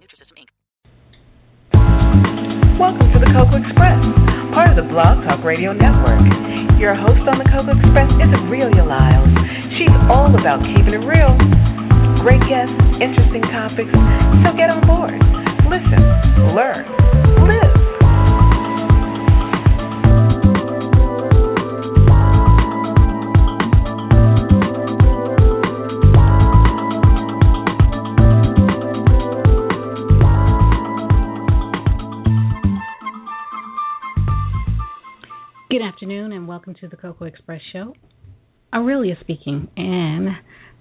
Nutrisystem, Inc. Welcome to the Cocoa Express, part of the Blog Talk Radio Network. Your host on the Cocoa Express is Aurelia Lyles. She's all about keeping it real. Great guests, interesting topics, so get on board. Listen, learn, live. Good afternoon and welcome to the Cocoa Express Show. Aurelia speaking, and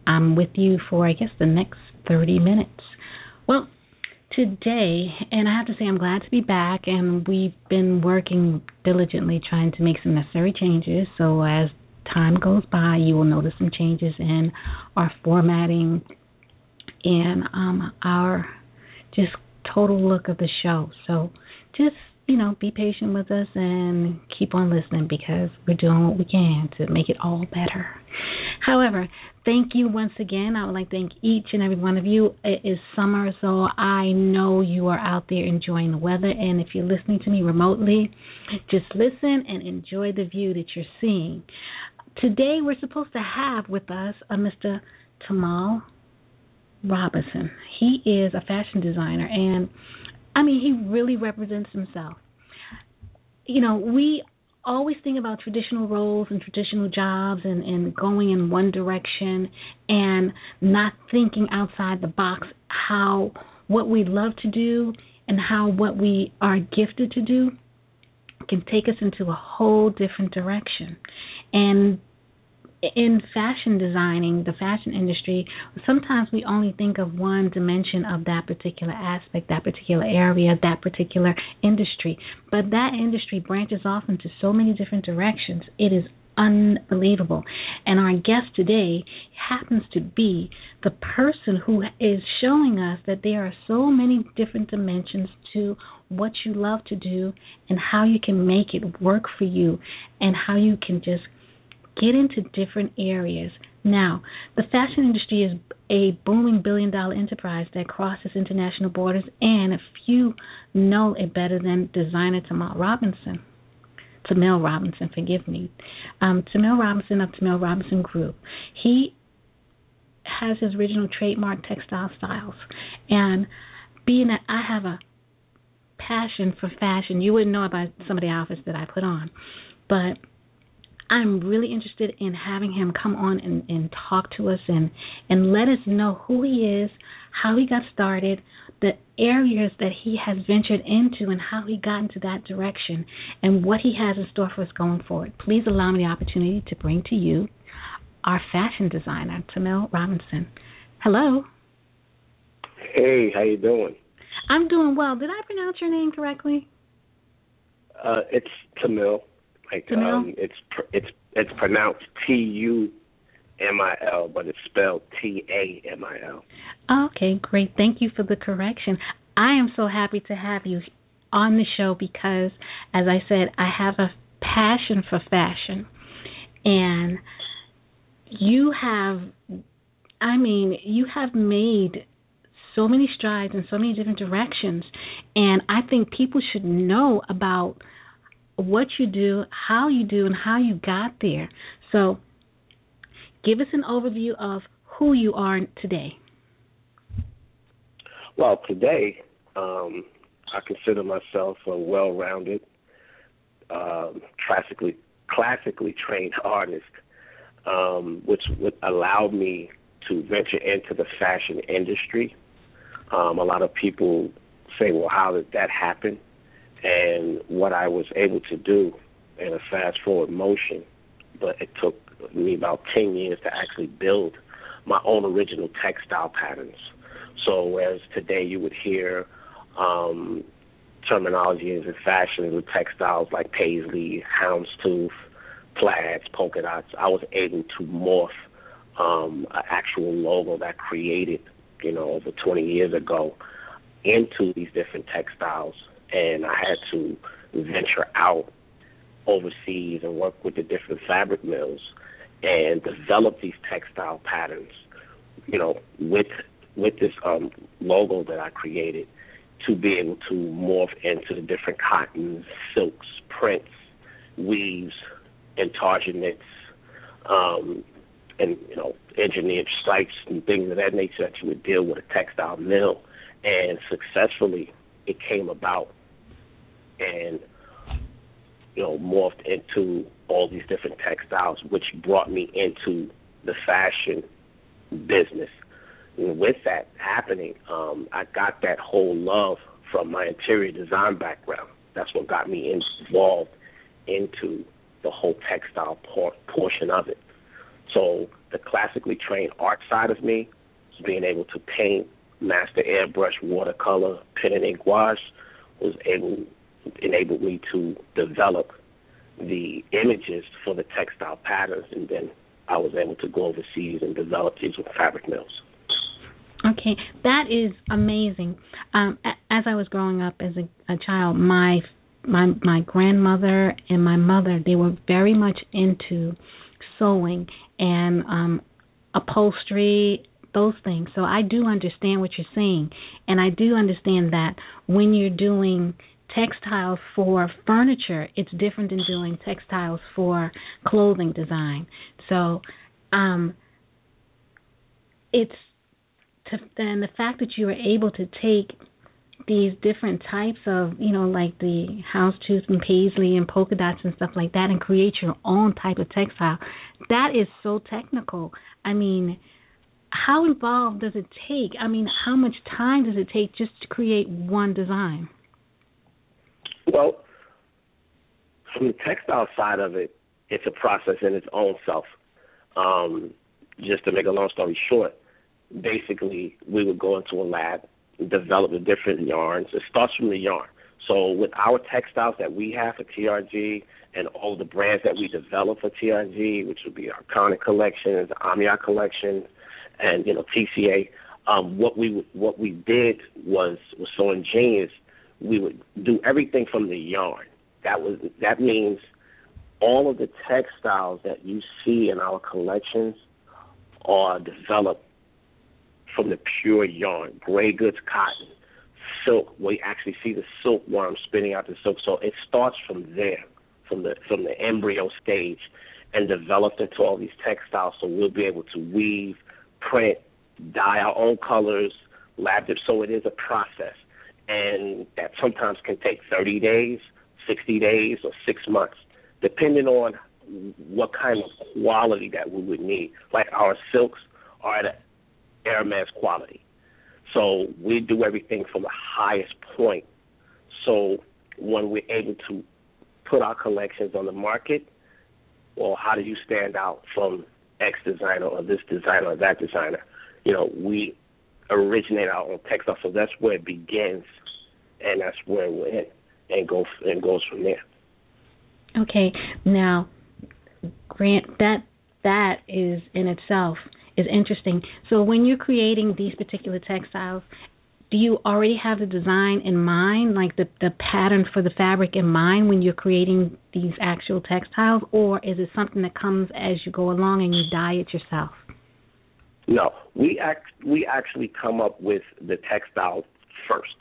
I'm with you for, I guess, the next 30 minutes. Well, today, and I have to say I'm glad to be back, and we've been working diligently trying to make some necessary changes. So as time goes by, you will notice some changes in our formatting and um, our just total look of the show. So just you know, be patient with us and keep on listening because we're doing what we can to make it all better. However, thank you once again. I would like to thank each and every one of you. It is summer, so I know you are out there enjoying the weather. And if you're listening to me remotely, just listen and enjoy the view that you're seeing. Today, we're supposed to have with us a Mr. Tamal Robinson. He is a fashion designer and I mean, he really represents himself. You know, we always think about traditional roles and traditional jobs and, and going in one direction and not thinking outside the box how what we love to do and how what we are gifted to do can take us into a whole different direction. And in fashion designing, the fashion industry, sometimes we only think of one dimension of that particular aspect, that particular area, that particular industry. But that industry branches off into so many different directions. It is unbelievable. And our guest today happens to be the person who is showing us that there are so many different dimensions to what you love to do and how you can make it work for you and how you can just get into different areas. Now, the fashion industry is a booming billion dollar enterprise that crosses international borders, and a few know it better than designer Tamal Robinson. Tamil Robinson, forgive me. Um, Tamil Robinson of Tamil Robinson Group. He has his original trademark textile styles. And being that I have a passion for fashion, you wouldn't know about some of the outfits that I put on. But I'm really interested in having him come on and, and talk to us and, and let us know who he is, how he got started, the areas that he has ventured into, and how he got into that direction, and what he has in store for us going forward. Please allow me the opportunity to bring to you our fashion designer, Tamil Robinson. Hello. Hey, how you doing? I'm doing well. Did I pronounce your name correctly? Uh, it's Tamil. Like um, it's pr- it's it's pronounced T U M I L, but it's spelled T A M I L. Okay, great. Thank you for the correction. I am so happy to have you on the show because, as I said, I have a passion for fashion. And you have, I mean, you have made so many strides in so many different directions. And I think people should know about what you do, how you do, and how you got there. So, give us an overview of who you are today. Well, today Um, I consider myself a well-rounded, um, classically classically trained artist, um, which would allow me to venture into the fashion industry. Um, a lot of people say, "Well, how did that happen?" And what I was able to do in a fast-forward motion, but it took me about ten years to actually build my own original textile patterns. So, whereas today you would hear um, terminology in fashion with textiles like paisley, houndstooth, plaids, polka dots, I was able to morph um, an actual logo that created, you know, over 20 years ago into these different textiles. And I had to venture out overseas and work with the different fabric mills and develop these textile patterns, you know, with with this um, logo that I created to be able to morph into the different cottons, silks, prints, weaves, intarsiates, um, and you know, engineered stripes and things of that nature that you would deal with a textile mill, and successfully it came about, and you know, morphed into all these different textiles, which brought me into the fashion business and with that happening, um, I got that whole love from my interior design background. That's what got me involved into the whole textile por- portion of it. So the classically trained art side of me, being able to paint, master airbrush, watercolor, pen and ink gouache, was able enabled me to develop the images for the textile patterns, and then I was able to go overseas and develop these with fabric mills. Okay, that is amazing. Um, as I was growing up as a, a child, my my my grandmother and my mother they were very much into sewing and um upholstery those things so i do understand what you're saying and i do understand that when you're doing textiles for furniture it's different than doing textiles for clothing design so um it's to then the fact that you were able to take these different types of, you know, like the houndstooth and paisley and polka dots and stuff like that and create your own type of textile, that is so technical. I mean, how involved does it take? I mean, how much time does it take just to create one design? Well, from the textile side of it, it's a process in its own self. Um, just to make a long story short, basically we would go into a lab, develop the different yarns. It starts from the yarn. So with our textiles that we have for TRG and all the brands that we develop for TRG, which would be our Conic collection, the Amiot collection, and you know TCA, um, what we what we did was was so ingenious. We would do everything from the yarn. That was that means all of the textiles that you see in our collections are developed from the pure yarn, gray goods cotton, silk, you actually see the silkworm spinning out the silk. So it starts from there, from the from the embryo stage, and developed into all these textiles. So we'll be able to weave, print, dye our own colors, lab them. So it is a process, and that sometimes can take 30 days, 60 days, or six months, depending on what kind of quality that we would need. Like our silks are at Hermes quality. So we do everything from the highest point. So when we're able to put our collections on the market, well, how do you stand out from X designer or this designer or that designer? You know, we originate our own textile, so that's where it begins, and that's where we're in, and go and goes from there. Okay, now, Grant, that that is in itself is interesting. So when you're creating these particular textiles, do you already have the design in mind, like the the pattern for the fabric in mind when you're creating these actual textiles, or is it something that comes as you go along and you dye it yourself? No, we act we actually come up with the textile first,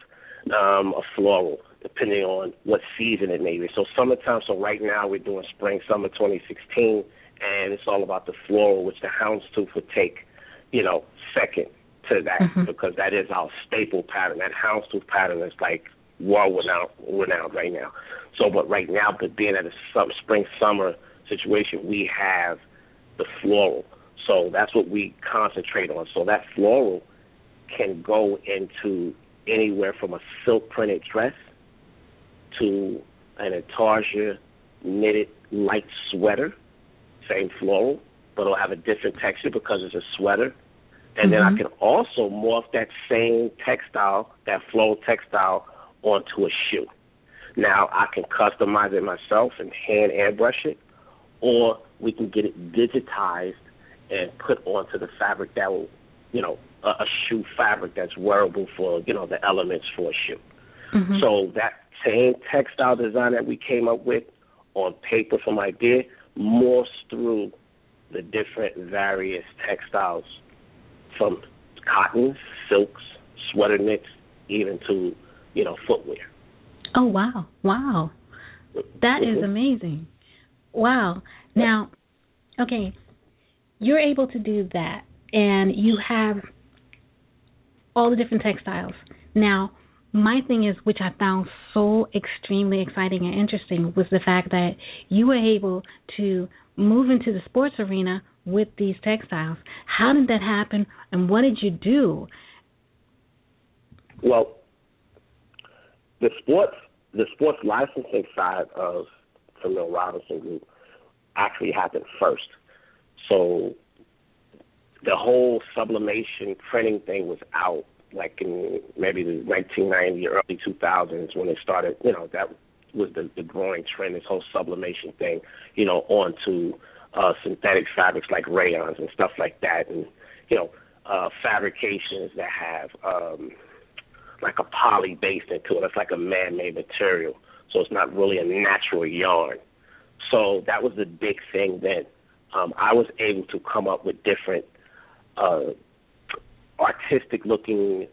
um, a floral, depending on what season it may be. So summertime. So right now we're doing spring summer 2016 and it's all about the floral, which the houndstooth would take, you know, second to that Mhm. because that is our staple pattern. That houndstooth pattern is like world renowned, renowned right now. So, but right now, but being at a sum, spring summer situation, we have the floral. So that's what we concentrate on. So that floral can go into anywhere from a silk printed dress to an intarsia knitted light sweater, same floral, but it'll have a different texture because it's a sweater. And then I Mhm. can also morph that same textile, that floral textile, onto a shoe. Now I can customize it myself and hand airbrush it, or we can get it digitized and put onto the fabric that will, you know, a, a shoe fabric that's wearable for, you know, the elements for a shoe. Mhm. So that same textile design that we came up with on paper from idea morphs through the different various textiles from cottons, silks, sweater knits, even to, you know, footwear. Oh wow, wow, that is Mhm. amazing. Wow. Now, okay, you're able to do that, and you have all the different textiles. Now, my thing is, which I found so extremely exciting and interesting, was the fact that you were able to move into the sports arena with these textiles. How did that happen, and what did you do? Well, the sports the sports licensing side of Tamil Robinson Group actually happened first. So the whole sublimation printing thing was out like in maybe the 1990 early 2000s when it started. You know that was the, the growing trend. This whole sublimation thing. You know onto uh, synthetic fabrics like rayons and stuff like that, and you know uh, fabrications that have um, like a poly base into it. It's like a man-made material, so it's not really a natural yarn. So that was the big thing then. Um, I was able to come up with different uh, artistic-looking,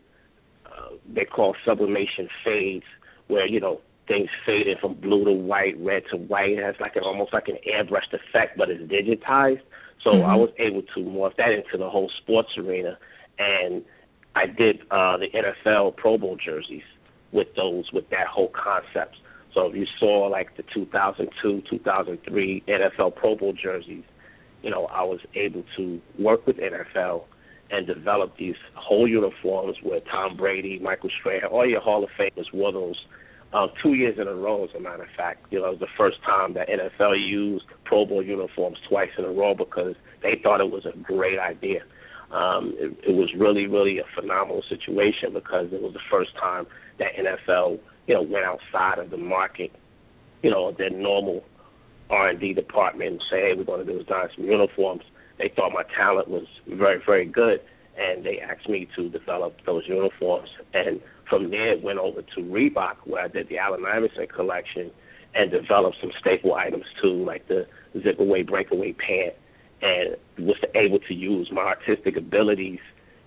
uh, they call sublimation fades, where you know things faded from blue to white, red to white. It has like an almost like an airbrushed effect, but it's digitized. So Mhm. I was able to morph that into the whole sports arena, and I did uh, the NFL Pro Bowl jerseys with those with that whole concept. So if you saw like the 2002, 2003 NFL Pro Bowl jerseys, you know I was able to work with NFL and develop these whole uniforms where Tom Brady, Michael Strahan, all your Hall of Famers wore those uh, two years in a row, as a matter of fact. You know, it was the first time that NFL used Pro Bowl uniforms twice in a row because they thought it was a great idea. Um, it, it was really, really a phenomenal situation because it was the first time that NFL, you know, went outside of the market, you know, their normal R and D department and say, hey, we're going to design some uniforms. They thought my talent was very, very good, and they asked me to develop those uniforms. And from there, it went over to Reebok, where I did the Allen Iverson collection and developed some staple items too, like the zip away breakaway pant, and was able to use my artistic abilities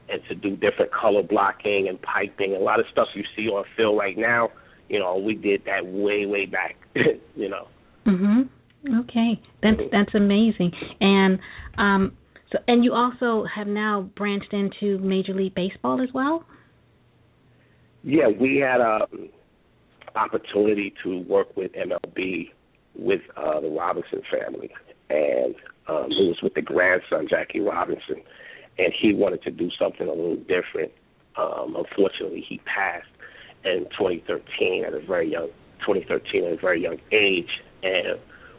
and to do different color blocking and piping. A lot of stuff you see on Phil right now, you know, we did that way, way back, you know. Mhm. Okay. That's that's amazing. And um so and you also have now branched into Major League Baseball as well? Yeah, we had a opportunity to work with MLB with uh, the Robinson family, and um, it was with the grandson Jackie Robinson, and he wanted to do something a little different. Um, unfortunately, he passed in 2013 at a very young 2013 at a very young age, and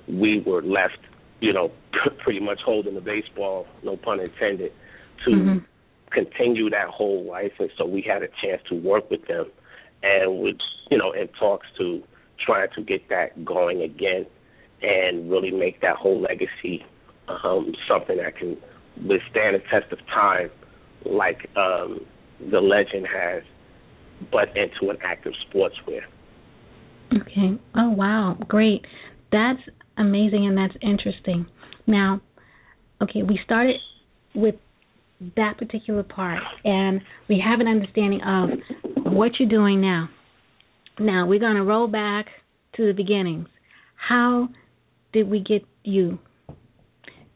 we were left, you know, pretty much holding the baseball, no pun intended, to Mhm. continue that whole license. So we had a chance to work with them, and with you know, in talks to try to get that going again, and really make that whole legacy um, something that can withstand the test of time, like um, the legend has, but into an active sportswear. Okay. Oh wow, great. That's amazing and that's interesting. Now, okay, we started with that particular part and we have an understanding of what you're doing now. Now, we're going to roll back to the beginnings. How did we get you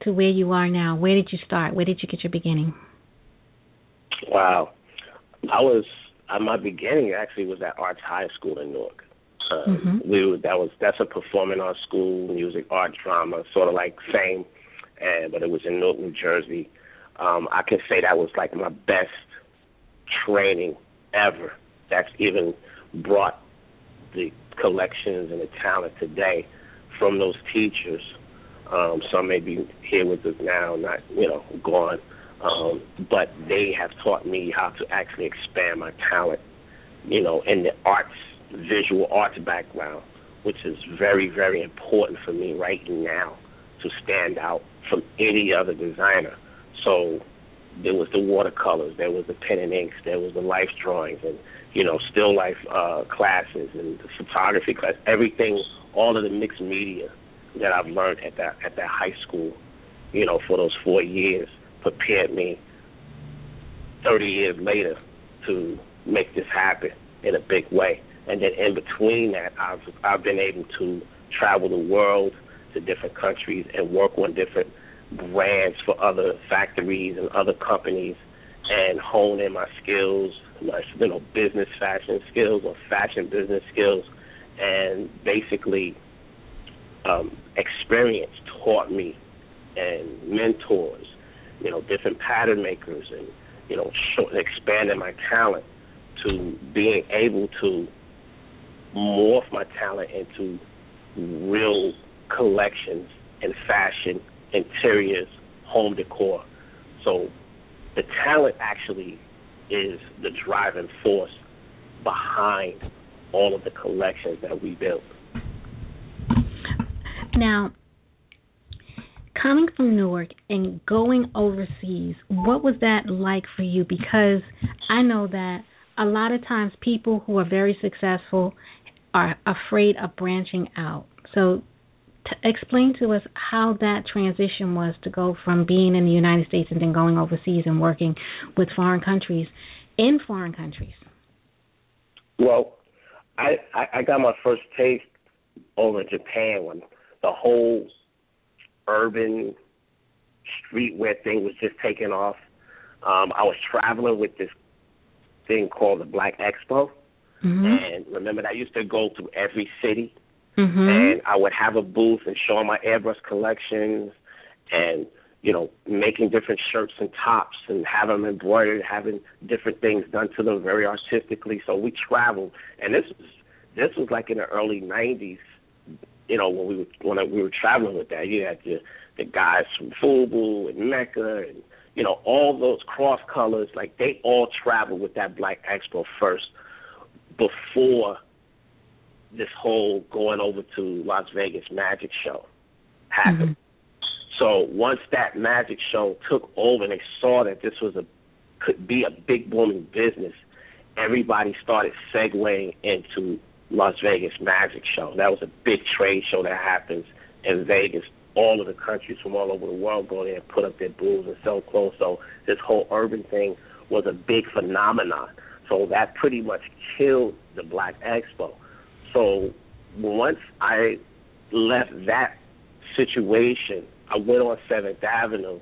to where you are now? Where did you start? Where did you get your beginning? Wow, I was my beginning actually was at Arts High School in Newark. Mm-hmm. We were, that was that's a performing arts school, music, art, drama, sort of like same, and but it was in Newark, New Jersey. Um, I can say that was like my best training ever. That's even brought the collections and the talent today from those teachers. Um, some may be here with us now, not you know gone, um, but they have taught me how to actually expand my talent, you know, in the arts, visual arts background, which is very very important for me right now to stand out from any other designer. So there was the watercolors, there was the pen and inks, there was the life drawings, and you know still life uh, classes and the photography class, everything, all of the mixed media that I've learned at that at that high school, you know, for those four years prepared me 30 years later to make this happen in a big way. And then in between that, I've I've been able to travel the world to different countries and work on different brands for other factories and other companies and hone in my skills, my you know business fashion skills or fashion business skills, and basically um, experience taught me and mentors, you know, different pattern makers and you know show, expanding my talent to being able to morph my talent into real collections in fashion interiors, home decor. So the talent actually is the driving force behind all of the collections that we built. Now, coming from Newark and going overseas, what was that like for you? Because I know that a lot of times people who are very successful are afraid of branching out. So explain to us how that transition was to go from being in the United States and then going overseas and working with foreign countries in foreign countries. Well, I I, got my first taste over in Japan when the whole urban streetwear thing was just taking off. Um, I was traveling with this thing called the Black Expo, mm-hmm. and remember that I used to go through every city Mm-hmm. And I would have a booth and show my airbrush collections and, you know, making different shirts and tops and have them embroidered, having different things done to them very artistically. So we traveled. And this was, this was like in the early 90s, you know, when we were, when we were traveling with that. You had the, the guys from FUBU and Mecca and, you know, all those cross colors, like they all traveled with that Black Expo first before this whole going over to Las Vegas magic show happened. Mm-hmm. So once that magic show took over and they saw that this was a could be a big booming business, everybody started segueing into Las Vegas Magic Show. That was a big trade show that happens in Vegas. All of the countries from all over the world go there and put up their booths and sell clothes. So this whole urban thing was a big phenomenon. So that pretty much killed the Black Expo. So once I left that situation, I went on Seventh Avenue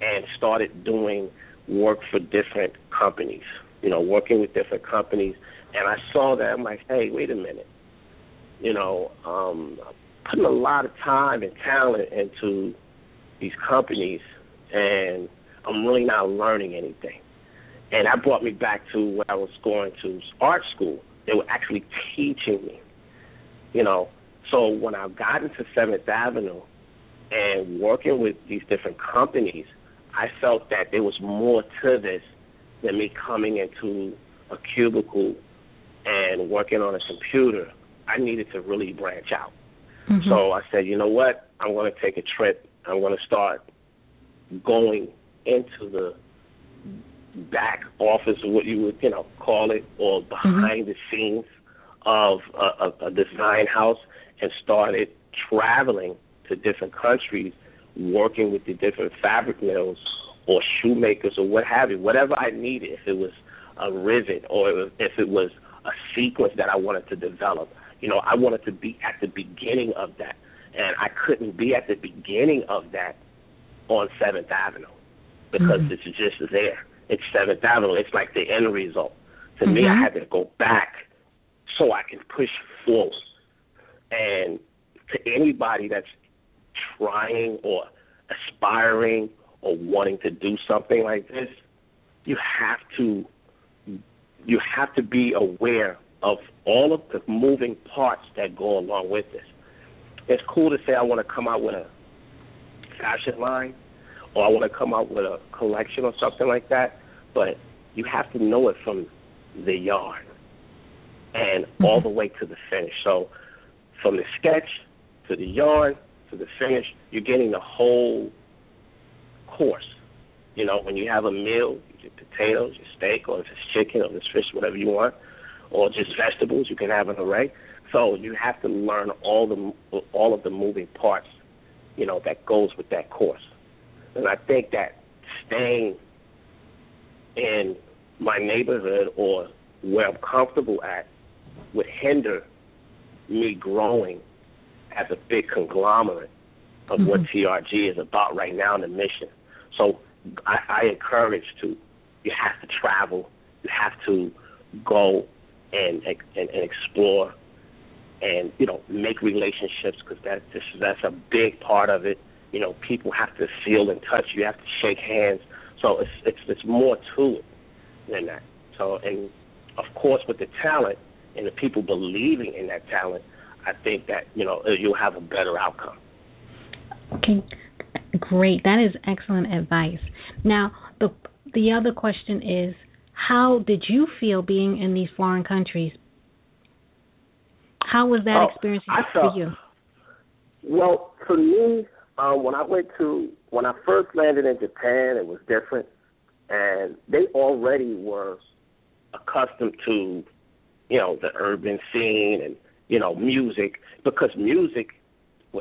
and started doing work for different companies. You know, working with different companies, and I saw that I'm like, hey, wait a minute. You know, um, I'm putting a lot of time and talent into these companies, and I'm really not learning anything. And that brought me back to where I was going to art school. They were actually teaching me you know. So when I got into Seventh Avenue and working with these different companies, I felt that there was more to this than me coming into a cubicle and working on a computer. I needed to really branch out. Mm-hmm. So I said, you know what? I'm going to take a trip. I'm going to start going into the back office, of what you would, you know, call it, or behind mm-hmm. the scenes of a, a design house and started traveling to different countries, working with the different fabric mills or shoemakers or what have you, whatever I needed, if it was a rivet or if it was a sequence that I wanted to develop. You know, I wanted to be at the beginning of that. And I couldn't be at the beginning of that on Seventh Avenue because mm-hmm. it's just there. It's Seventh Avenue. It's like the end result. To mm-hmm. me, I had to go back so I can push forward. And to anybody that's trying or aspiring or wanting to do something like this, you have to you have to be aware of all of the moving parts that go along with this. It's cool to say I want to come out with a fashion line or I want to come out with a collection or something like that, but you have to know it from the yarn and mm-hmm. all the way to the finish. So from the sketch to the yarn to the finish, you're getting the whole course. You know, when you have a meal, your potatoes, your steak, or if it's chicken or if it's fish, whatever you want, or just vegetables, you can have an array. So you have to learn all the all of the moving parts, you know, that goes with that course. And I think that staying in my neighborhood or where I'm comfortable at would hinder me growing as a big conglomerate of mm-hmm. what TRG is about right now in the mission. So I, I encourage to you have to travel, you have to go and and, and explore, and you know make relationships because that that's a big part of it. You know, people have to feel and touch. You have to shake hands. So it's it's it's more to it than that. So and of course with the talent and the people believing in that talent, I think that you know you'll have a better outcome. Okay, great. That is excellent advice. Now, the the other question is, how did you feel being in these foreign countries? How was that oh, experience for you? Well, for me, um, when I went to when I first landed in Japan, it was different, and they already were accustomed to, you know, the urban scene and you know music because music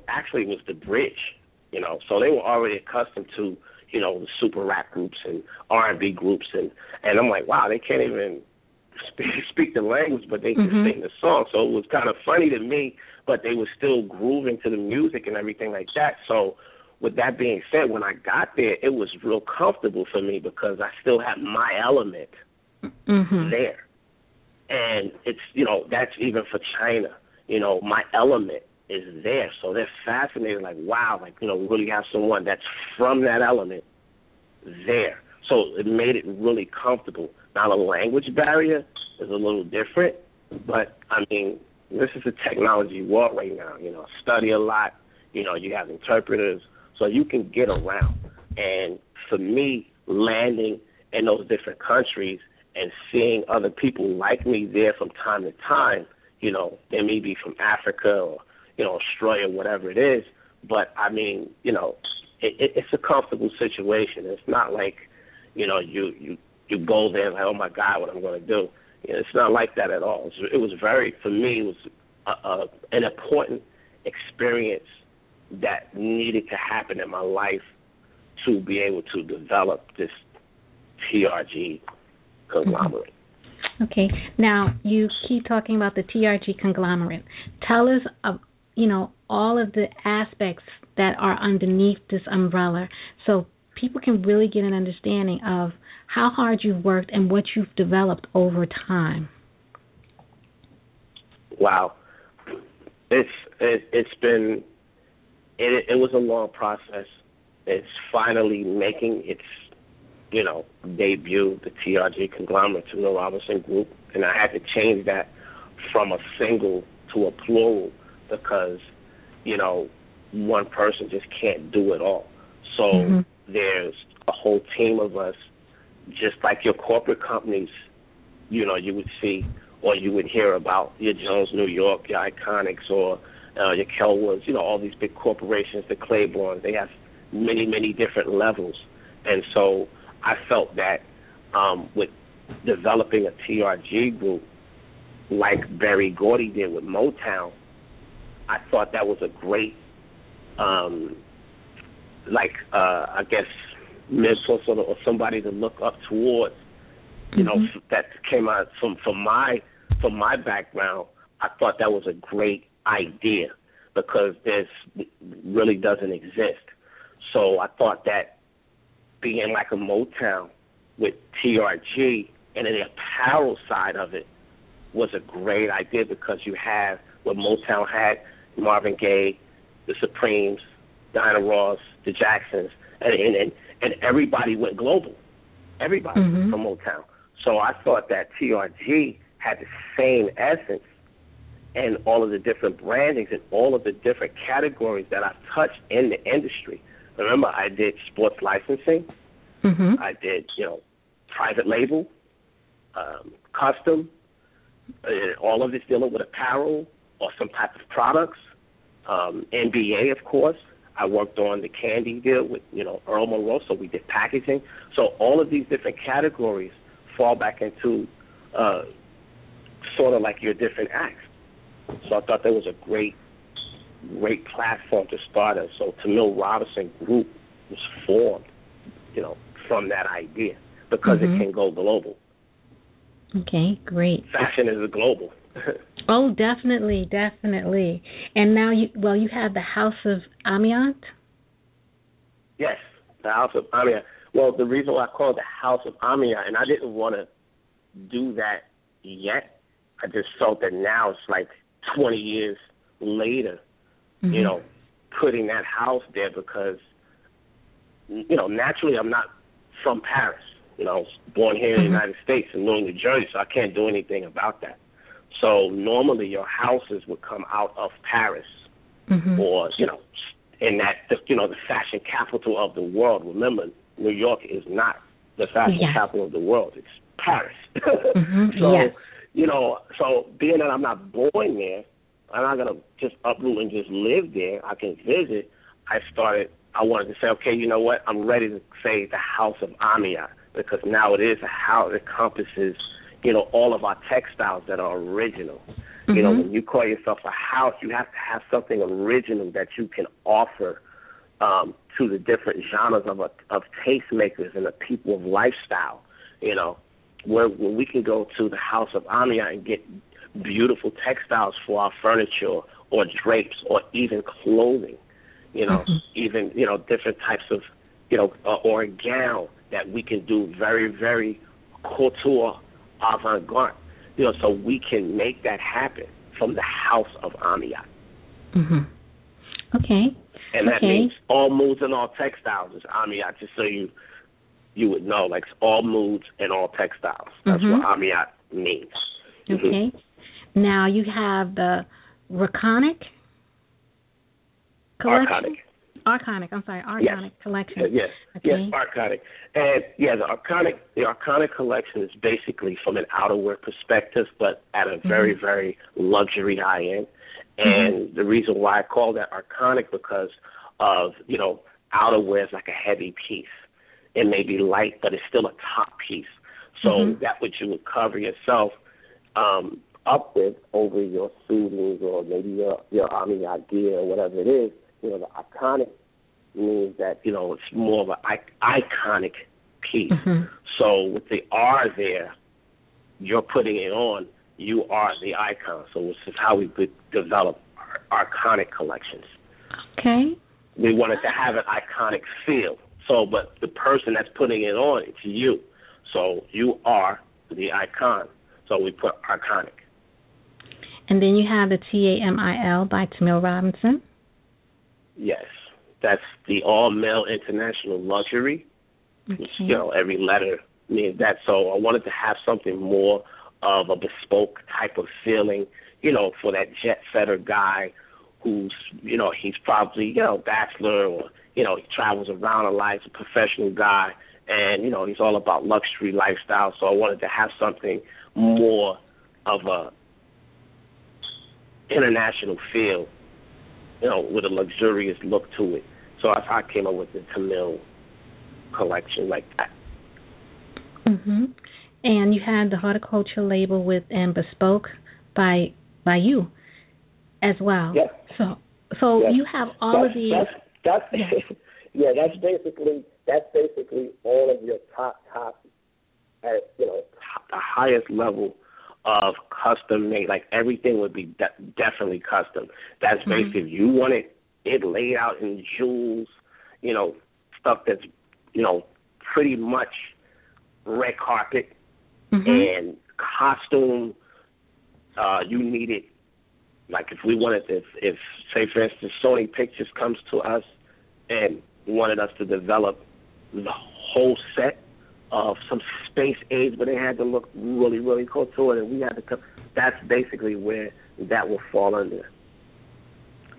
actually was the bridge you know. So they were already accustomed to, you know, the super rap groups and R and B groups and and I'm like, wow, they can't even speak, speak the language, but they can mm-hmm. sing the song. So it was kind of funny to me, but they were still grooving to the music and everything like that. So with that being said, when I got there, it was real comfortable for me because I still had my element mm-hmm. there. And it's, you know, that's even for China. You know, my element is there. So they're fascinated, like, wow, like, you know, we really have someone that's from that element there. So it made it really comfortable. Now the language barrier is a little different, but I mean, this is a technology world right now. You know, study a lot. You know, you have interpreters, so you can get around. And for me, landing in those different countries and seeing other people like me there from time to time, you know, they may be from Africa or you know, Australia, whatever it is. But I mean, you know, it, it, it's a comfortable situation. It's not like, you know, you you you go there and like, oh my God, what I'm going to do. You know, it's not like that at all. It was, very, for me, it was a, a, an important experience that needed to happen in my life to be able to develop this TRG conglomerate. Okay. Now you keep talking about the TRG conglomerate. Tell us uh, you know, all of the aspects that are underneath this umbrella so people can really get an understanding of how hard you've worked and what you've developed over time. Wow. It's it, it's been it, it was a long process. It's finally making its you know debut, the TRG conglomerate to the Robinson Group, and I had to change that from a single to a plural because you know one person just can't do it all. So mm-hmm. There's a whole team of us, just like your corporate companies, you know, you would see or you would hear about your Jones New York, your Iconix, or uh, your Kellwoods, you know, all these big corporations, the Claibornes. They have many, many different levels, and so I felt that um, with developing a TRG group like Berry Gordy did with Motown, I thought that was a great, um, like uh, I guess mentor sort of, or somebody to look up towards. You mm-hmm. know, that came out from from my from my background. I thought that was a great idea because this really doesn't exist. So I thought that being like a Motown with TRG and the apparel side of it was a great idea because you have what Motown had, Marvin Gaye, the Supremes, Diana Ross, the Jacksons, and and and everybody went global. Everybody mm-hmm. from Motown. So I thought that TRG had the same essence and all of the different brandings and all of the different categories that I've touched in the industry. Remember, I did sports licensing. Mm-hmm. I did, you know, private label, um, custom, uh, all of this dealing with apparel or some type of products. Um, NBA, of course. I worked on the candy deal with, you know, Earl Monroe, so we did packaging. So all of these different categories fall back into uh, sort of like your different acts. So I thought that was a great, great platform to start us. So Tamil Robinson Group was formed, you know, from that idea because mm-hmm. it can go global. Okay, great. Fashion is a global. oh, definitely, definitely. And now you, well, you have the House of Amiot. Yes, the House of Amiot. Well, the reason why I call it the House of Amiot, and I didn't want to do that yet. I just felt that now it's like 20 years later, mm-hmm. you know, putting that house there because, you know, naturally I'm not from Paris. You know, I was born here in the mm-hmm. United States in Newark, New Jersey, so I can't do anything about that. So normally your houses would come out of Paris mm-hmm. or, you know, in that, you know, the fashion capital of the world. Remember, New York is not the fashion yeah. capital of the world. It's Paris. mm-hmm. so, yes. you know, so being that I'm not born there, I'm not gonna just uproot and just live there. I can visit. I started. I wanted to say, okay, you know what? I'm ready to say the House of Amiot because now it is a house that encompasses, you know, all of our textiles that are original. Mm-hmm. You know, when you call yourself a house, you have to have something original that you can offer um, to the different genres of a, of tastemakers and the people of lifestyle. You know, where, where we can go to the House of Amiot and get beautiful textiles for our furniture or drapes or even clothing. You know, mm-hmm. even you know different types of you know uh, or a gown that we can do very very couture avant garde. You know, so we can make that happen from the House of Amiot. Mhm. Okay. And that okay. means all moods and all textiles is Amiot, just so you you would know, like all moods and all textiles. That's mm-hmm. what Amiot means. Okay. Mm-hmm. Now you have the Raconic collection. Arconic. Arconic. I'm sorry, Arconic yes. collection. Yes, okay. yes, Arconic. And yeah, the Arconic, the Arconic collection is basically from an outerwear perspective, but at a very, mm-hmm. very luxury high end. And mm-hmm. the reason why I call that Arconic because of you know outerwear is like a heavy piece. It may be light, but it's still a top piece. So mm-hmm. that which you would cover yourself um, up with over your suitings or maybe your your army idea or whatever it is. You know, the iconic means that you know it's more of an iconic piece. Mm-hmm. So with the R there, you're putting it on. You are the icon. So this is how we develop our iconic collections. Okay. We wanted to have an iconic feel. So, but the person that's putting it on, it's you. So you are the icon. So we put iconic. And then you have the T A M I L by Tamil Robinson. Yes, that's the all male international luxury. Okay. You know, every letter means that. So I wanted to have something more of a bespoke type of feeling. You know, for that jet setter guy who's, you know, he's probably, you know, bachelor or, you know, he travels around a life, a professional guy, and, you know, he's all about luxury lifestyle. So I wanted to have something more of a international feel, you know, with a luxurious look to it. So I, I came up with the Tamil collection like that. Mhm. And you had the haute couture label with and bespoke by by you as well. Yes. So so yes. you have all that's, of these. That's, that's yeah. That's basically that's basically all of your top top at you know the highest level of custom made. Like everything would be de- definitely custom. That's Mm-hmm. basically you want it it laid out in jewels, you know, stuff that's you know pretty much red carpet Mhm. and costume. Uh, you need it. like, if we wanted, if, if say for instance, Sony Pictures comes to us and wanted us to develop the whole set of some space age, but they had to look really, really cool to it, and we had to come. That's basically where that will fall under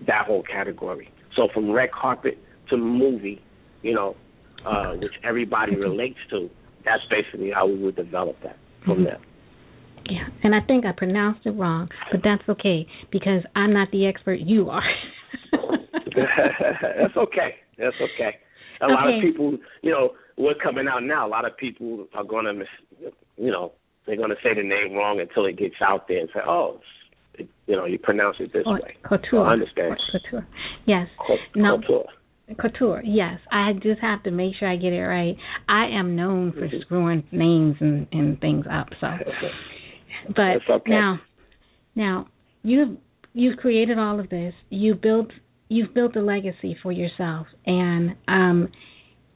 that whole category. So from red carpet to movie, you know, uh, which everybody relates to, that's basically how we would develop that from Mhm. there. Yeah, and I think I pronounced it wrong, but that's okay because I'm not the expert. You are. that's okay. That's okay. A lot of people, you know, we're coming out now. A lot of people are going to, miss, you know, they're going to say the name wrong until it gets out there and say, oh, it, you know, you pronounce it this Or way. couture. I understand. Couture. Yes. Couture. Couture. Yes. I just have to make sure I get it right. I am known for Mhm. screwing names and and things up. So, but okay. now, now you've you've created all of this. You built you've built a legacy for yourself, and um,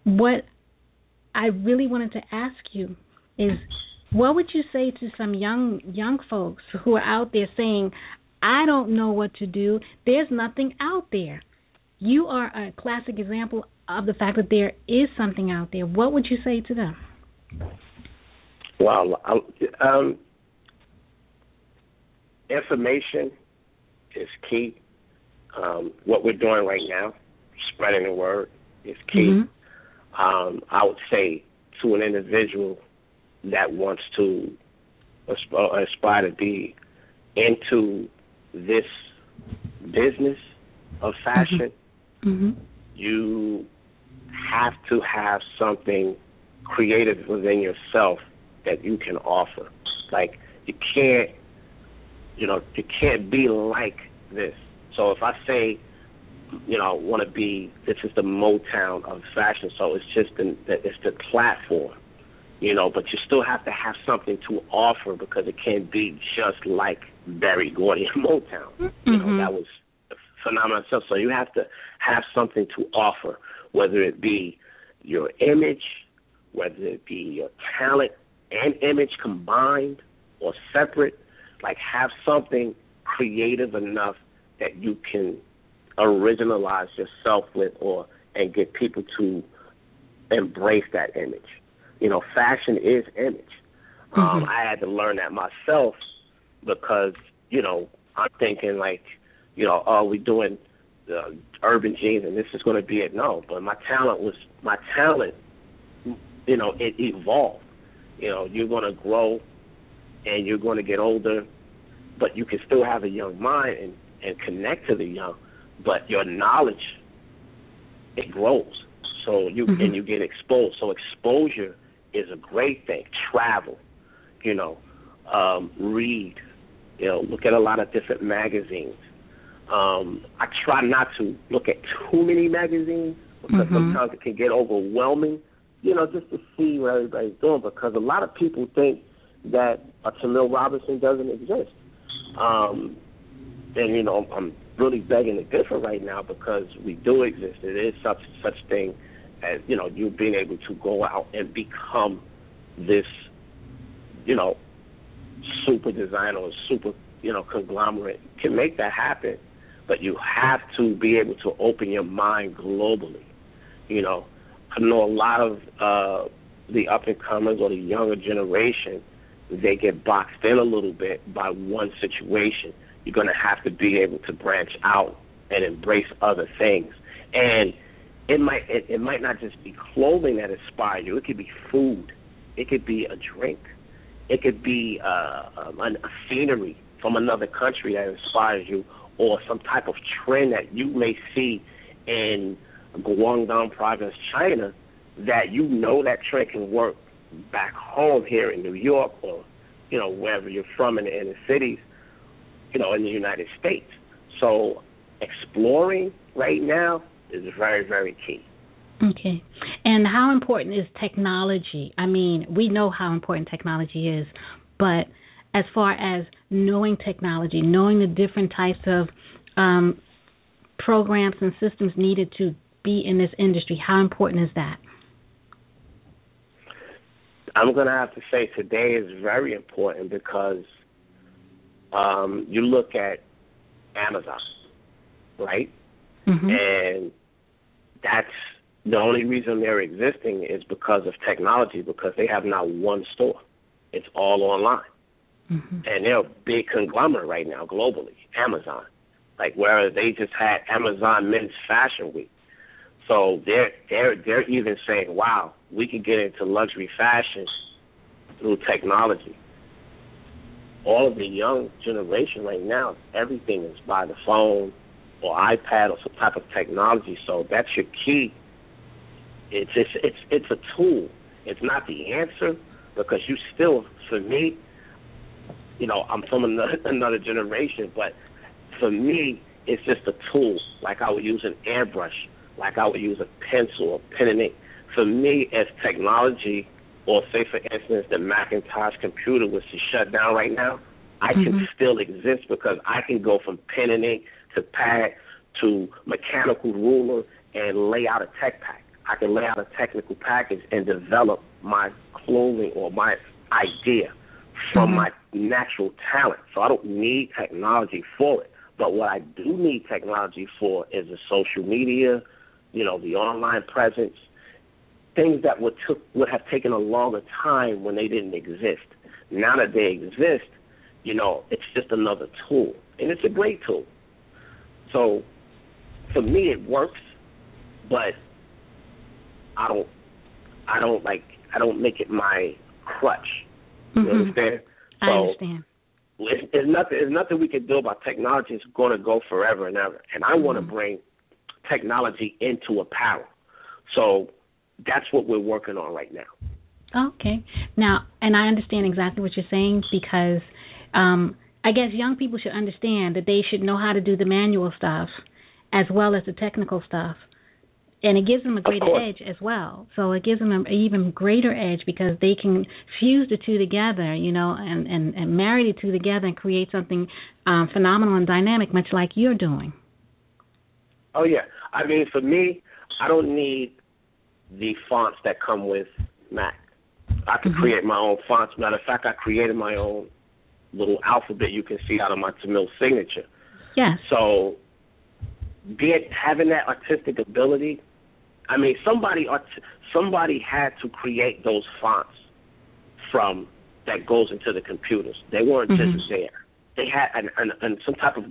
what I really wanted to ask you is, what would you say to some young young folks who are out there saying, "I don't know what to do. There's nothing out there." You are a classic example of the fact that there is something out there. What would you say to them? Well, um, information is key. Um, what we're doing right now, spreading the word, is key. Mhm. Um, I would say to an individual that wants to asp- aspire to be into this business of fashion, Mhm. you have to have something creative within yourself that you can offer. Like you can't, you know, you can't be like this. So if I say, you know, I want to be, this is the Motown of fashion. So it's just the, it's the platform, you know. But you still have to have something to offer because it can't be just like Berry Gordy and Motown. You know, Mhm. that was a phenomenal stuff. So you have to have something to offer, whether it be your image, whether it be your talent and image combined or separate. Like have something creative enough that you can originalize yourself with or and get people to embrace that image. You know, fashion is image. Um, Mhm. I had to learn that myself because, you know, I'm thinking like, you know, are we doing uh, urban jeans and this is going to be it. No, but my talent was my talent. You know, it evolved. You know, you're going to grow and you're going to get older, but you can still have a young mind and and connect to the young. But your knowledge it grows. So you Mhm. and you get exposed. So exposure is a great thing. Travel, you know, um, read, you know, look at a lot of different magazines. Um, I try not to look at too many magazines because Mhm. sometimes it can get overwhelming. You know, just to see what everybody's doing because a lot of people think that a Tamil Robinson doesn't exist. Um, and you know, I'm really begging to differ right now because we do exist. It is such such thing as you know, you being able to go out and become this, you know, super designer or super you know conglomerate can make that happen, but you have to be able to open your mind globally. You know, I know a lot of uh, the up and comers or the younger generation, they get boxed in a little bit by one situation. You're going to have to be able to branch out and embrace other things. And it might it, it might not just be clothing that inspires you. It could be food. It could be a drink. It could be uh, um, a scenery from another country that inspires you, or some type of trend that you may see in Guangdong province, China, that you know that trend can work back home here in New York or you know wherever you're from in the inner cities, you know in the United States. So exploring right now is very very key. Okay. And how important is technology? I mean, we know how important technology is, but as far as knowing technology, knowing the different types of um, programs and systems needed to be in this industry, how important is that? I'm going to have to say today is very important because um, you look at Amazon, right? Mm-hmm. And that's the only reason they're existing is because of technology, because they have not one store. It's all online. Mm-hmm. And they're a big conglomerate right now globally, Amazon. Like whereas they just had Amazon Men's Fashion Week. So they're they're they're even saying, Wow, we can get into luxury fashion through technology. All of the young generation right now, everything is by the phone or iPad or some type of technology. So that's your key. It's it's it's it's a tool. It's not the answer because you still, for me, you know, I'm from another, another generation, but for me, it's just a tool. Like I would use an airbrush, like I would use a pencil or pen and ink. For me, as technology, or say for instance, the Macintosh computer was to shut down right now, I mm-hmm. can still exist because I can go from pen and ink to pad to mechanical ruler and lay out a tech pack. I can lay out a technical package and develop my clothing or my idea from Mhm. my natural talent. So I don't need technology for it. But what I do need technology for is the social media, you know, the online presence, things that would took would have taken a longer time when they didn't exist. Now that they exist, you know, it's just another tool, and it's a great tool. So, for me, it works, but I don't, I don't like, I don't make it my crutch. You Mhm. understand? I So, understand. it's, it's nothing. There's nothing we can do about technology. It's going to go forever and ever. And I want to bring technology into apparel. So that's what we're working on right now. Okay. Now, and I understand exactly what you're saying because um I guess young people should understand that they should know how to do the manual stuff as well as the technical stuff. And it gives them a greater edge as well. So it gives them an even greater edge because they can fuse the two together, you know, and, and, and marry the two together and create something um, phenomenal and dynamic, much like you're doing. Oh yeah. I mean, for me, I don't need the fonts that come with Mac. I can Mhm. create my own fonts. Matter of fact, I created my own little alphabet you can see out of my Tamil signature. Yes. So, be it having that artistic ability, I mean, somebody art- somebody had to create those fonts from that goes into the computers. They weren't Mhm. just there. They had and and and some type of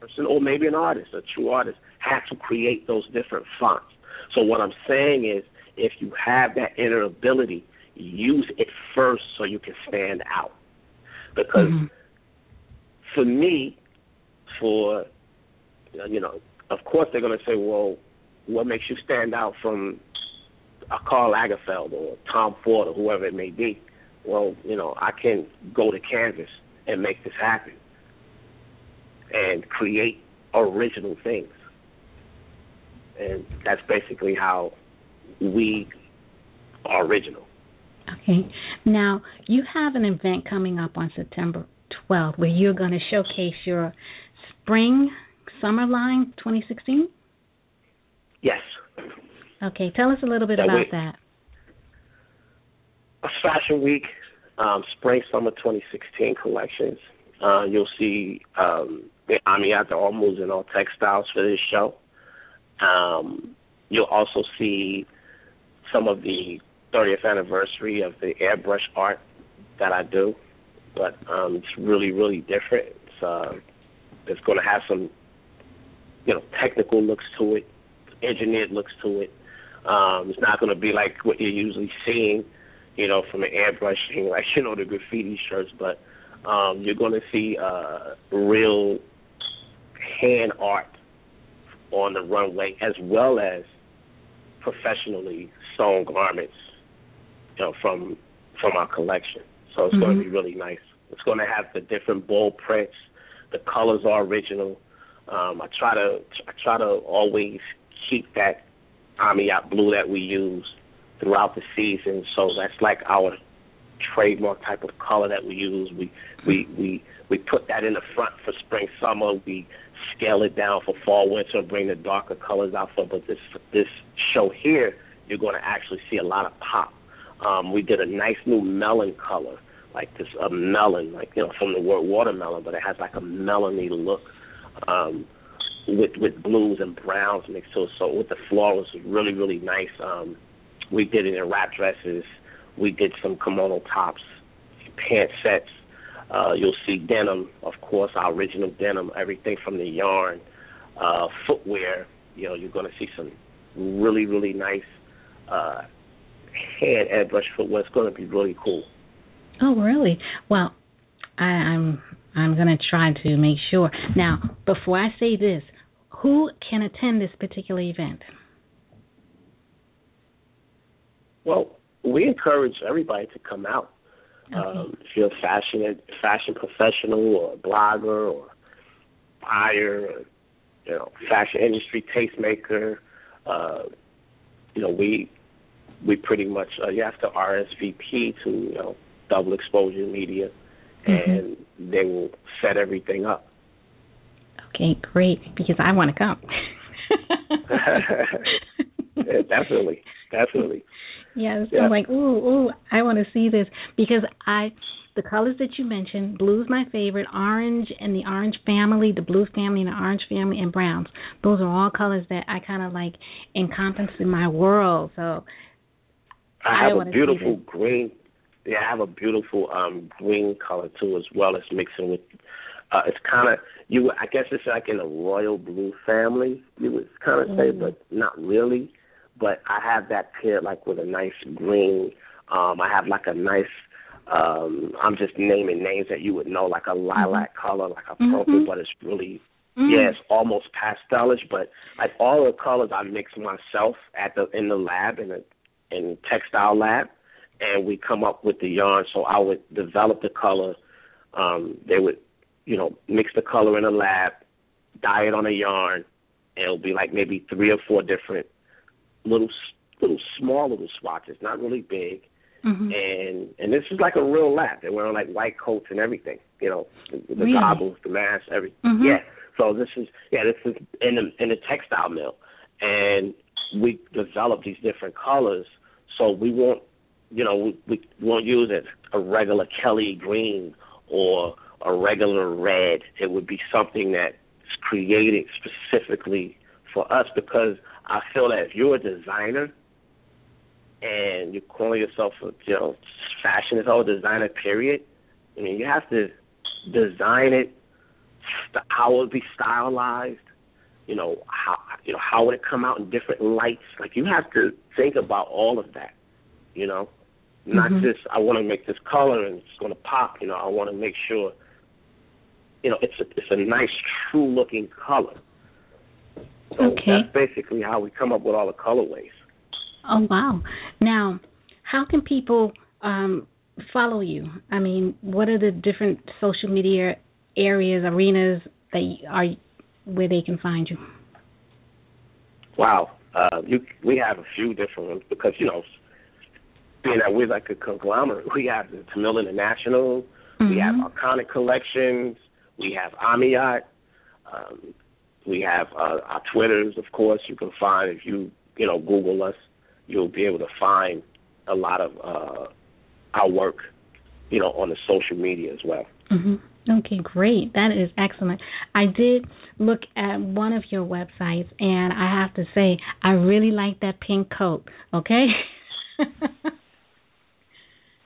person, or maybe an artist, a true artist, had to create those different fonts. So what I'm saying is, if you have that inner ability, use it first so you can stand out. Because Mhm. for me, for you know, of course they're going to say, well, what makes you stand out from a Karl Lagerfeld or Tom Ford or whoever it may be? Well, you know, I can go to Canvas and make this happen and create original things. And that's basically how we are original. Okay. Now, you have an event coming up on September 12th where you're going to showcase your spring summer line 2016. Yes. Okay, tell us a little bit Yeah, about we- that. Fashion Week, um, Spring Summer 2016 collections. Uh, you'll see um, the Amiata Almost and all textiles for this show. Um, you'll also see some of the 30th anniversary of the airbrush art that I do, but um, it's really, really different. It's uh, it's going to have some, you know, technical looks to it, engineered looks to it. Um, it's not going to be like what you're usually seeing, you know, from an airbrushing, like you know the graffiti shirts, but um, you're going to see uh, real hand art on the runway, as well as professionally sewn garments, you know, from from our collection. So it's going Mhm. to be really nice. It's going to have the different bold prints. The colors are original. Um, I try to I try to always keep that Amiot blue that we use throughout the season. So that's like our trademark type of color that we use. We we we we put that in the front for spring summer. We scale it down for fall winter bring the darker colors out for. But this this show here, you're going to actually see a lot of pop, Um, we did a nice new melon color, like this a melon, like you know from the word watermelon, but it has like a melony look. Um, with with blues and browns mixed so so with the florals really really nice. Um, we did it in wrap dresses. We did some kimono tops, pant sets. Uh, you'll see denim, of course, our original denim, everything from the yarn, uh, footwear. You know, you're going to see some really, really nice uh, hand airbrush footwear. It's going to be really cool. Oh, really? Well, I, I'm I'm going to try to make sure. Now, before I say this, who can attend this particular event? Well, we encourage everybody to come out. Um, if you're a fashion fashion professional or a blogger or buyer, or, you know, fashion industry tastemaker, uh, you know, we we pretty much uh, you have to RSVP to you know double exposure media, Mm-hmm. and they will set everything up. Okay, great. Because I want to come. Yeah, definitely, definitely. Yes, Yeah. I'm like, ooh, ooh, I want to see this because I, the colors that you mentioned, blue's my favorite, orange and the orange family, the blue family and the orange family, and browns. Those are all colors that I kind of like encompass in my world. So I I have a beautiful green. Yeah, I have a beautiful um green color too, as well as mixing with. Uh, it's kind of you. I guess it's like in a royal blue family. You would kind of say, Mm. but not really. But I have that paired like with a nice green. Um, I have like a nice. Um, I'm just naming names that you would know, like a lilac color, like a purple, Mhm. but it's really mm, yeah, it's almost pastelish, but like all the colors I mix myself at the in the lab in the in the textile lab, and we come up with the yarn. So I would develop the color. Um, they would, you know, mix the color in the lab, dye it on a yarn, and it'll be like maybe three or four different little little small little swatches, not really big. mhm. And and this is like a real lab. They're wearing like white coats and everything, you know, the, the Really? goggles, the mask, everything. Mhm. Yeah. So this is yeah, this is in the in the textile mill, and we develop these different colors. So we won't, you know, we, we won't use it a regular Kelly green or a regular red. It would be something that's created specifically for us because I feel that if you're a designer and you're calling yourself a you know fashion is all designer period, I mean you have to design it how it would be stylized, you know, how you know, how would it come out in different lights? Like you have to think about all of that, you know. Not Mhm. just I want to make this color and it's going to pop, you know. I want to make sure you know, it's a it's a nice true looking color. So Okay. that's basically how we come up with all the colorways. Oh wow! Now, how can people um, follow you? I mean, what are the different social media areas, arenas that are where they can find you? Wow. Uh, you, we have a few different ones because, you know, being that we're like a conglomerate, we have the Tamil International, we have Mhm. Iconix Collections, we have Amiot, um, we have uh, our Twitters, of course, you can find if you, you know, Google us, you'll be able to find a lot of uh, our work, you know, on the social media as well. hmm Okay, great. That is excellent. I did look at one of your websites, and I have to say, I really like that pink coat. Okay.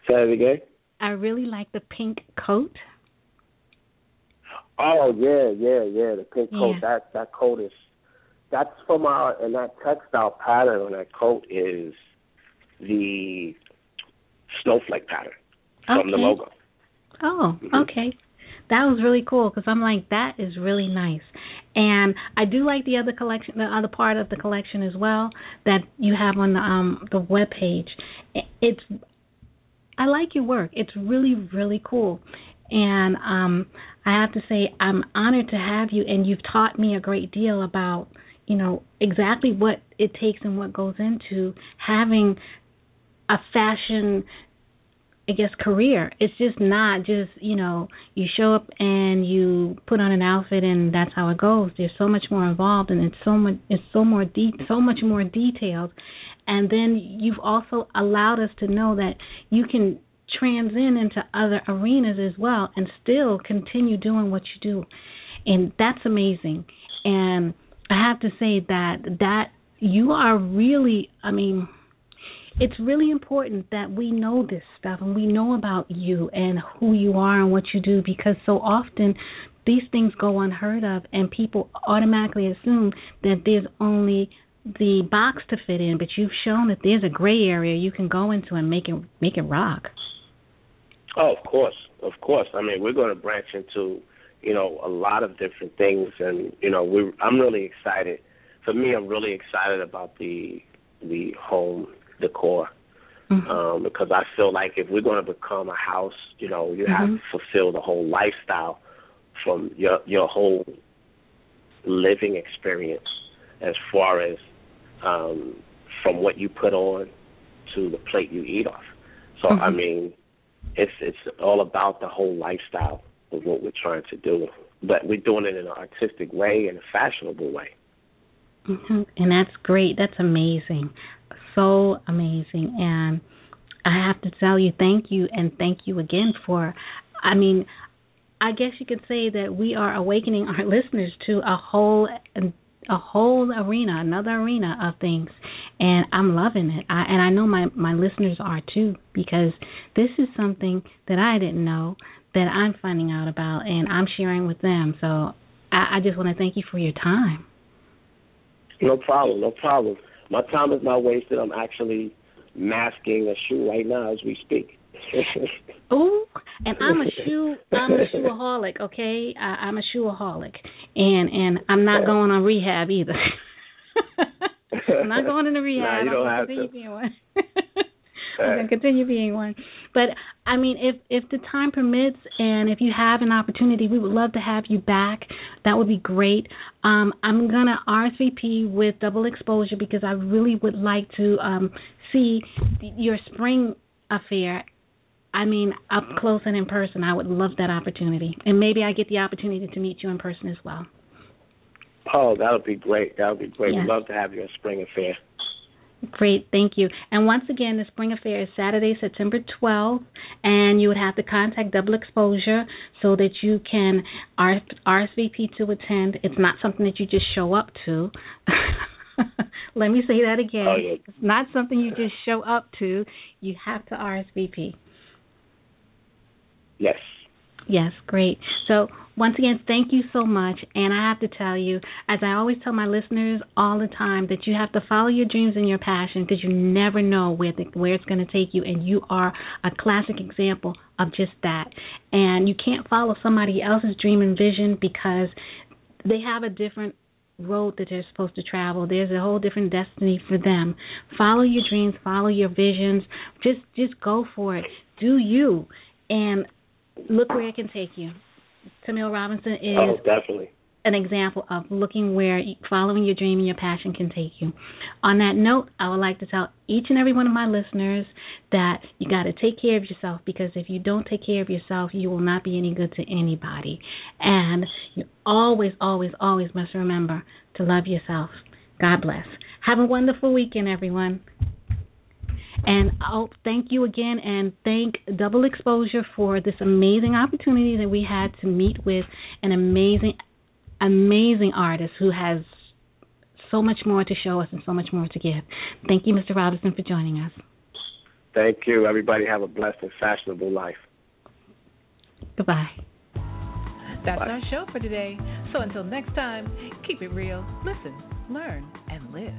Say it again. I really like the pink coat. Oh yeah, yeah, yeah. The pink coat. Yeah. That that coat is that's from our and that textile pattern on that coat is the snowflake pattern from the logo. Oh, Mhm. okay. That was really cool because I'm like, that is really nice. And I do like the other collection, the other part of the collection as well that you have on the um the web page. It's I like your work. It's really really cool. And um I have to say I'm honored to have you and you've taught me a great deal about, you know, exactly what it takes and what goes into having a fashion I guess career. It's just not just you know you show up and you put on an outfit and that's how it goes. There's so much more involved and it's so much it's so more de- so much more detailed. And then you've also allowed us to know that you can transcend into other arenas as well and still continue doing what you do. And that's amazing. And I have to say that that you are really I mean it's really important that we know this stuff and we know about you and who you are and what you do because so often these things go unheard of and people automatically assume that there's only the box to fit in but you've shown that there's a gray area you can go into and make it make it rock oh of course of course i mean we're going to branch into you know a lot of different things and you know we i'm really excited for me i'm really excited about the the home decor. Mm-hmm. Um, because I feel like if we're going to become a house, you know, you mm-hmm. have to fulfill the whole lifestyle from your your whole living experience, as far as um, from what you put on to the plate you eat off. So mm-hmm. I mean, it's it's all about the whole lifestyle of what we're trying to do, but we're doing it in an artistic way and a fashionable way. Mm-hmm. And that's great. That's amazing so amazing. And I have to tell you, thank you, and thank you again for, I mean, I guess you could say that we are awakening our listeners to a whole a whole arena, another arena of things, and I'm loving it. I, and I know my my listeners are too because this is something that I didn't know that I'm finding out about, and I'm sharing with them. So I, I just want to thank you for your time. No problem. No problem. My time is not wasted. I'm actually masking a shoe right now as we speak. oh, and I'm a shoe I'm a shoeaholic, okay? I, I'm a shoeaholic. And and I'm not going on rehab either. I'm not going into rehab. Nah, you don't I'm have to. Being one. I'm gonna continue being one. But I mean, if if the time permits, and if you have an opportunity, we would love to have you back. That would be great. Um, I'm gonna RSVP with double exposure because I really would like to um, see your spring affair. I mean, up close and in person. I would love that opportunity, and maybe I get the opportunity to meet you in person as well. Oh, that would be great. That would be great. We'd love to have you at Spring Affair. Great, thank you. And once again, the Spring Affair is Saturday, September 12th, and you would have to contact Double Exposure so that you can RSVP to attend. It's not something that you just show up to. Let me say that again. Oh, yeah. It's not something you just show up to. You have to RSVP. Yes. Yes, great. So once again, thank you so much. And I have to tell you, as I always tell my listeners all the time, that you have to follow your dreams and your passion because you never know where the, where it's going to take you. And you are a classic example of just that. And you can't follow somebody else's dream and vision because they have a different road that they're supposed to travel. There's a whole different destiny for them. Follow your dreams, follow your visions. Just just go for it. Do you. And look where it can take you. Tamil Robinson is oh, definitely an example of looking where following your dream and your passion can take you. On that note, I would like to tell each and every one of my listeners that you got to take care of yourself because if you don't take care of yourself, you will not be any good to anybody. And you always, always, always must remember to love yourself. God bless. Have a wonderful weekend, everyone. And I'll thank you again and thank Double Exposure for this amazing opportunity that we had to meet with an amazing, amazing artist who has so much more to show us and so much more to give. Thank you, Mr. Robinson, for joining us. Thank you. Everybody have a blessed and fashionable life. Goodbye. That's Bye. our show for today. So until next time, keep it real, listen, learn, and live.